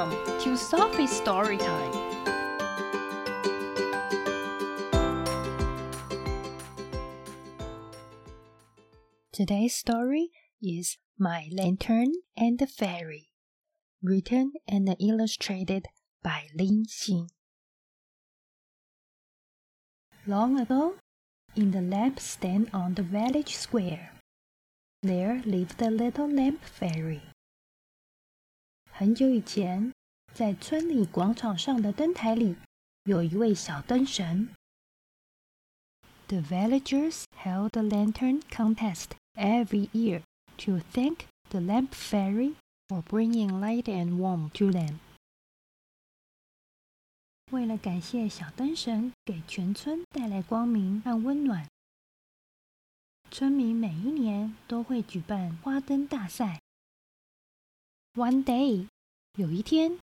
Welcome to Sophie's Story Time. Today's story is My Lantern and the Fairy, written and illustrated by Lin Xin. Long ago, in the lamp stand on the village square, there lived a little lamp fairy. 很久以前， 在村里广场上的灯台里，有一位小灯神。The villagers held a lantern contest every year to thank the lamp fairy for bringing light and warmth to them. 为了感谢小灯神给全村带来光明和温暖，村民每一年都会举办花灯大赛。One day, 有一天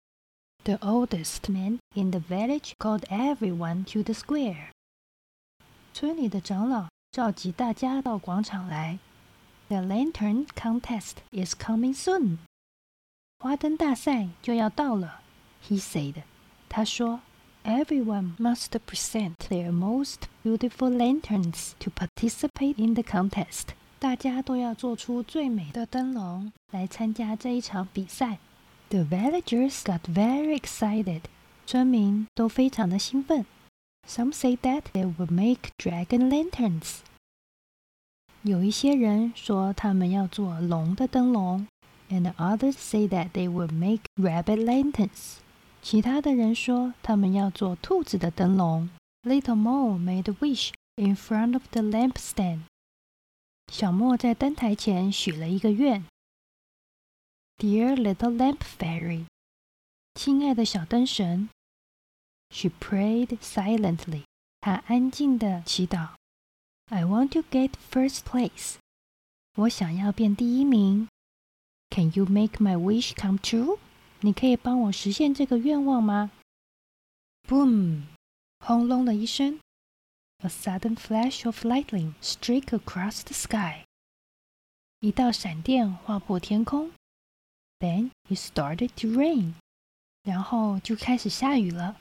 ，the oldest man in the village called everyone to the square. 村里的长老召集大家到广场来。The lantern contest is coming soon. 花灯大赛就要到了。He said. 他说，Everyone must present their most beautiful lanterns to participate in the contest. 大家都要做出最美的灯笼来参加这一场比赛。 the villagers got very excited. 村民都非常的兴奋。Some say that they would make dragon lanterns. 有一些人说他们要做龙的灯笼，and others say that they would make rabbit lanterns. 其他的人说他们要做兔子的灯笼。Little Mo made a wish in front of the lampstand. 小莫在灯台前许了一个愿。Dear little lamp fairy，亲爱的小灯神。She prayed silently，她安静的祈祷。I want to get first place，我想要变第一名。Can you make my wish come true？你可以帮我实现这个愿望吗？Boom，轰隆的一声。A sudden flash of lightning streak across the sky. 一道闪电划破天空。Then it started to rain. 然后就开始下雨了。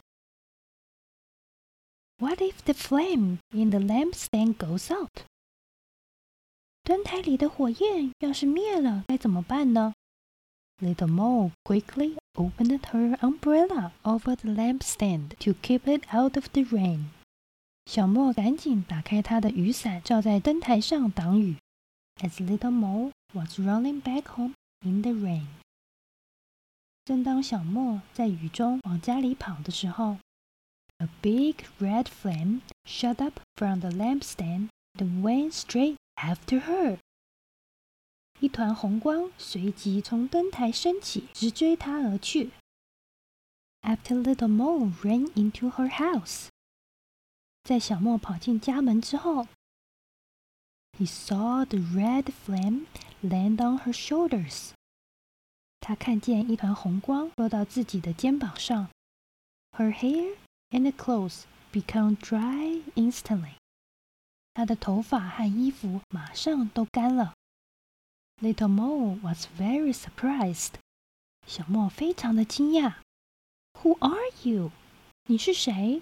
What if the flame in the lampstand goes out? 灯台里的火焰要是灭了，该怎么办呢？Little Mo quickly opened her umbrella over the lampstand to keep it out of the rain. 小莫赶紧打开他的雨伞，罩在灯台上挡雨。As little Mo was running back home in the rain. 正当小莫在雨中往家里跑的时候，a big red flame shot up from the lampstand and went straight after her。一团红光随即从灯台升起，直追她而去。After little Mo ran into her house。在小莫跑进家门之后，He saw the red flame land on her shoulders。他看见一团红光落到自己的肩膀上。Her hair and clothes become dry instantly. 她的头发和衣服马上都干了。Little Mo was very surprised. 小莫非常的惊讶。Who are you? 你是谁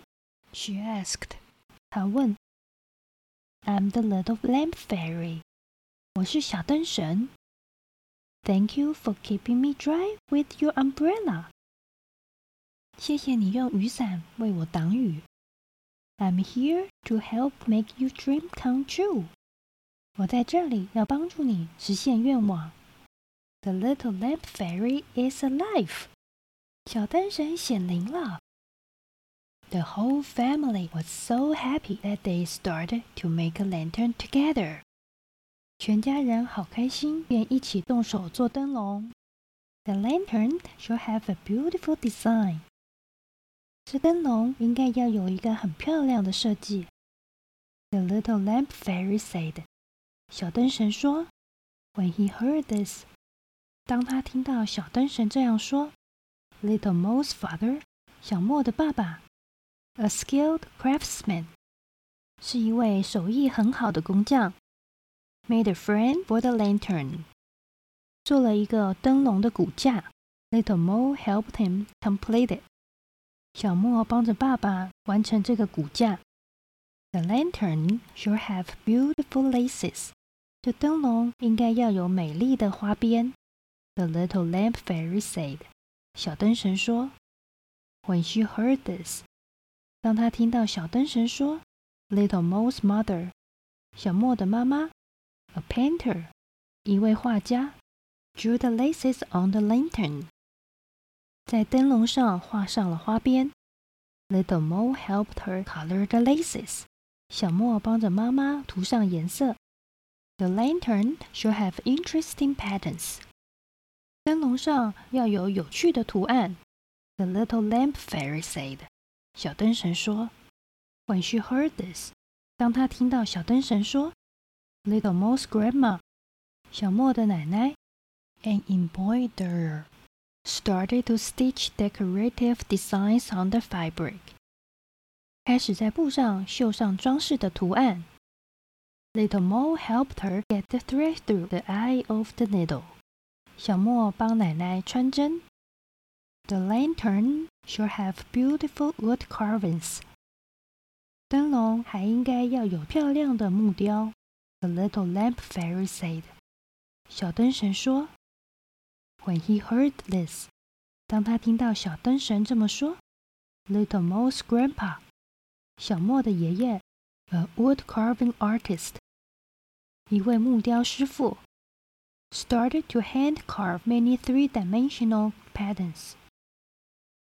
？She asked. 她问。I'm the little lamp fairy. 我是小灯神。Thank you for keeping me dry with your umbrella。谢谢你用雨伞为我挡雨。I'm here to help make your dream come true。我在这里要帮助你实现愿望。The little lamp fairy is alive。小灯神显灵了。” The whole family was so happy that they started to make a lantern together. 全家人好开心，便一起动手做灯笼。The lantern should have a beautiful design. 这灯笼应该要有一个很漂亮的设计。The little lamp fairy said. 小灯神说，When he heard this，当他听到小灯神这样说，Little Mo's father，小莫的爸爸 a skilled craftsman，是一位手艺很好的工匠。Made a frame for the lantern，做了一个灯笼的骨架。 Little Mo helped him complete it. 小莫帮着爸爸完成这个骨架。The lantern should have beautiful laces. 这灯笼应该要有美丽的花边。The little lamp fairy said. 小灯神说。When she heard this，当她听到小灯神说，Little Mo's mother，小莫的妈妈 ，a painter，一位画家，drew the laces on the lantern，在灯笼上画上了花边。Little Mo helped her color the laces，小莫帮着妈妈涂上颜色。The lantern should have interesting patterns，灯笼上要有有趣的图案。The little lamp fairy said. 小灯神说，When she heard this，当她听到小灯神说 ，Little Mo's grandma，小莫的奶奶，an embroiderer started to stitch decorative designs on the fabric，开始在布上绣上装饰的图案。Little Mo helped her get the thread through the eye of the needle，小莫帮奶奶穿针。The lantern should have beautiful wood carvings. 灯笼还应该要有漂亮的木雕。 the little lamp fairy said. 小灯神说。When he heard this，当他听到小灯神这么说，Little Mo's grandpa，小莫的爷爷，a wood carving artist，一位木雕师傅，started to hand carve many three-dimensional patterns，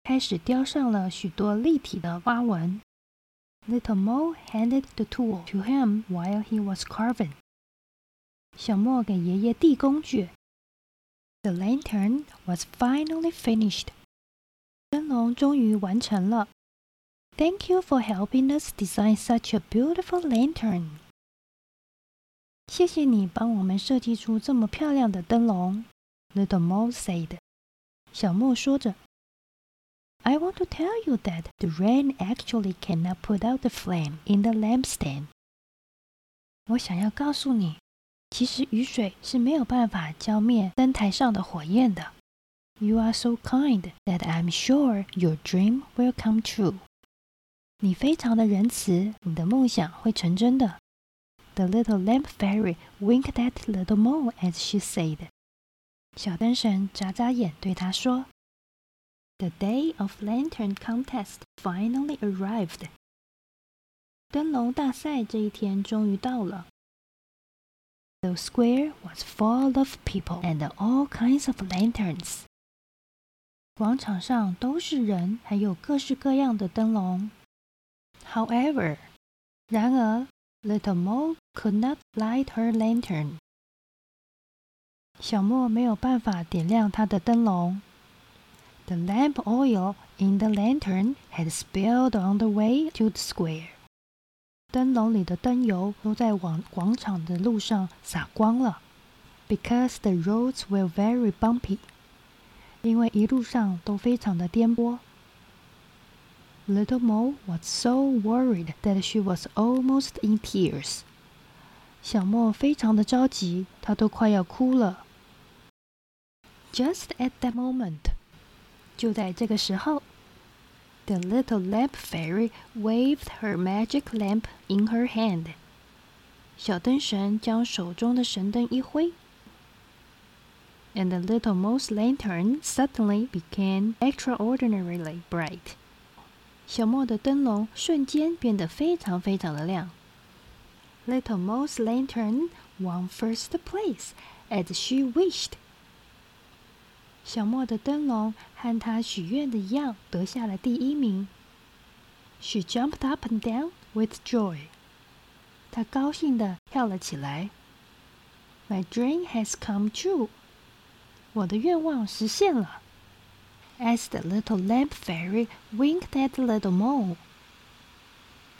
开始雕上了许多立体的花纹。Little Mo handed the tool to him while he was carving. 小莫给爷爷递工具。The lantern was finally finished. 灯笼终于完成了。Thank you for helping us design such a beautiful lantern. 谢谢你帮我们设计出这么漂亮的灯笼。Little Mo said. 小莫说着。 I want to tell you that the rain actually cannot put out the flame in the lampstand。我想要告诉你，其实雨水是没有办法浇灭灯台上的火焰的。You are so kind that I'm sure your dream will come true. 你非常的仁慈，你的梦想会成真的。The little lamp fairy winked at little Mo as she said。小灯神眨眨眼，对他说。The day of lantern contest finally arrived. 灯笼大赛这一天终于到了。The square was full of people and all kinds of lanterns. 广场上都是人，还有各式各样的灯笼。However，然而，Little Mo could not light her lantern. 小莫没有办法点亮她的灯笼。 the lamp oil in the lantern had spilled on the way to the square. 灯笼里的灯油都在往广场的路上洒光了，because the roads were very bumpy. 因为一路上都非常的颠簸。Little Mo was so worried that she was almost in tears. 小莫非常的着急，她都快要哭了。Just at that moment. 就在这个时候，the little lamp fairy waved her magic lamp in her hand。小灯神将手中的神灯一挥，and the little Mo's lantern suddenly became extraordinarily bright。小莫的灯笼瞬间变得非常非常的亮。Little Mo's lantern won first place as she wished。小莫的灯笼和他许愿的一样，得下了第一名。She jumped up and down with joy。她高兴地跳了起来。My dream has come true。我的愿望实现了。As the little lamp fairy winked at little Mo。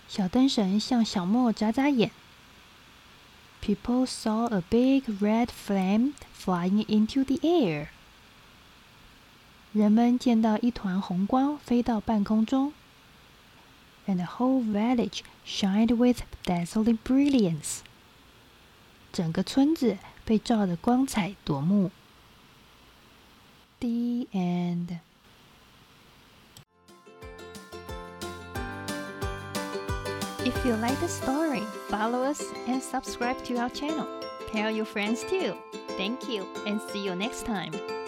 小灯神向小莫眨眨眼。People saw a big red flame flying into the air。人们见到一团红光飞到半空中，and the whole village shined with dazzling brilliance。整个村子被照得光彩夺目。The end。If you like the story, follow us and subscribe to our channel. Tell your friends too. Thank you and see you next time.